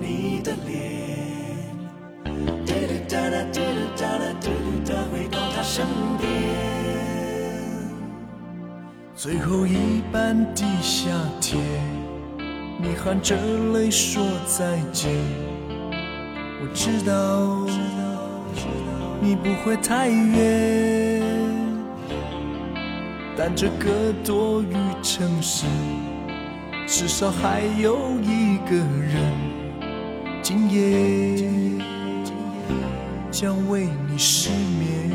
你的脸，回到他身边。最后一班的夏天，你含着泪说再见。我知道，你不会太远，但这个多雨城市，至少还有一个人，今夜将为你失眠。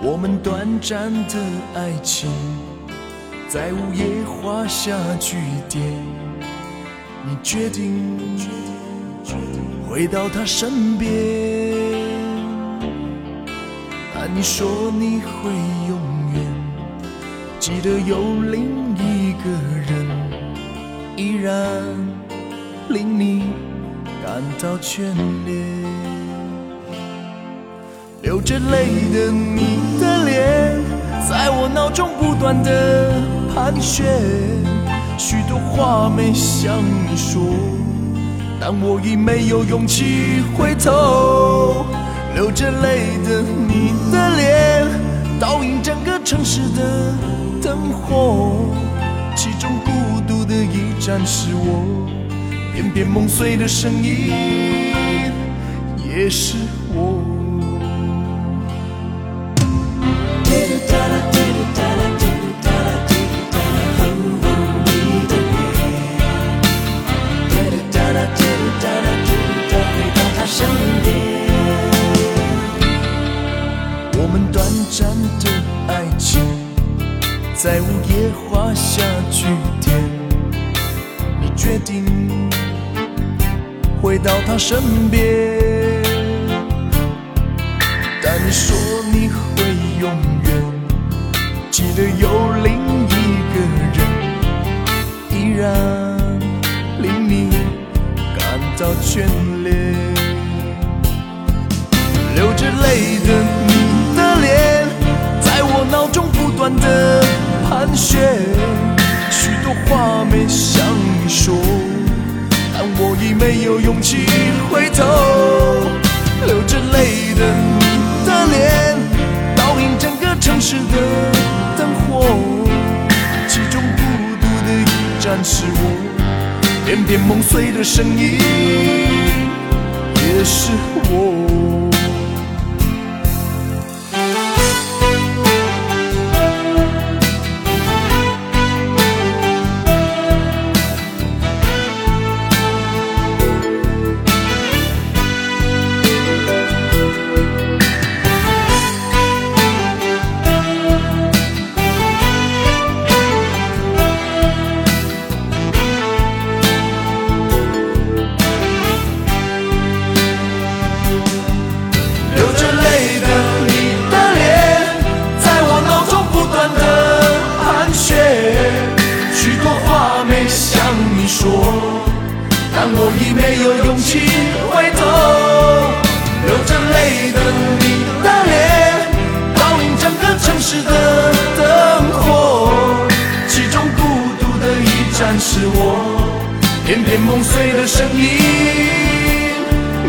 我们短暂的爱情，在午夜画下句点。你决定回到他身边，但你说你会永远记得有另一个人，依然令你感到眷恋。流着泪的你的脸，在我脑中不断的盘旋，许多话没向你说，但我已没有勇气回头。流着泪的你的脸，倒映整个城市的灯火，其中孤独的一盏是我，片片梦碎的声音，也是我。在午夜画下句点。你决定回到他身边，但你说你会永远记得有另一个人，依然令你感到眷恋。流着泪的你的脸，在我脑中不断的寒雪，许多话没向你说，但我已没有勇气回头。流着泪的你的脸，倒映整个城市的灯火，其中孤独的一盏是我，片片梦碎的声音，也是我。是我，片片梦碎的声音，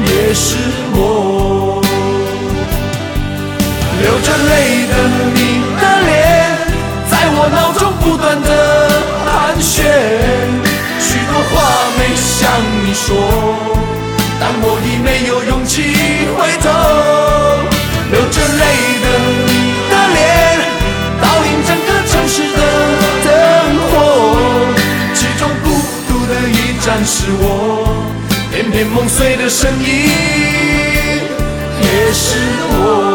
也是我。流着泪的你的脸，在我脑中不断的盘旋，许多话没向你说，但我已没有勇气回头。梦碎的声音，也是我。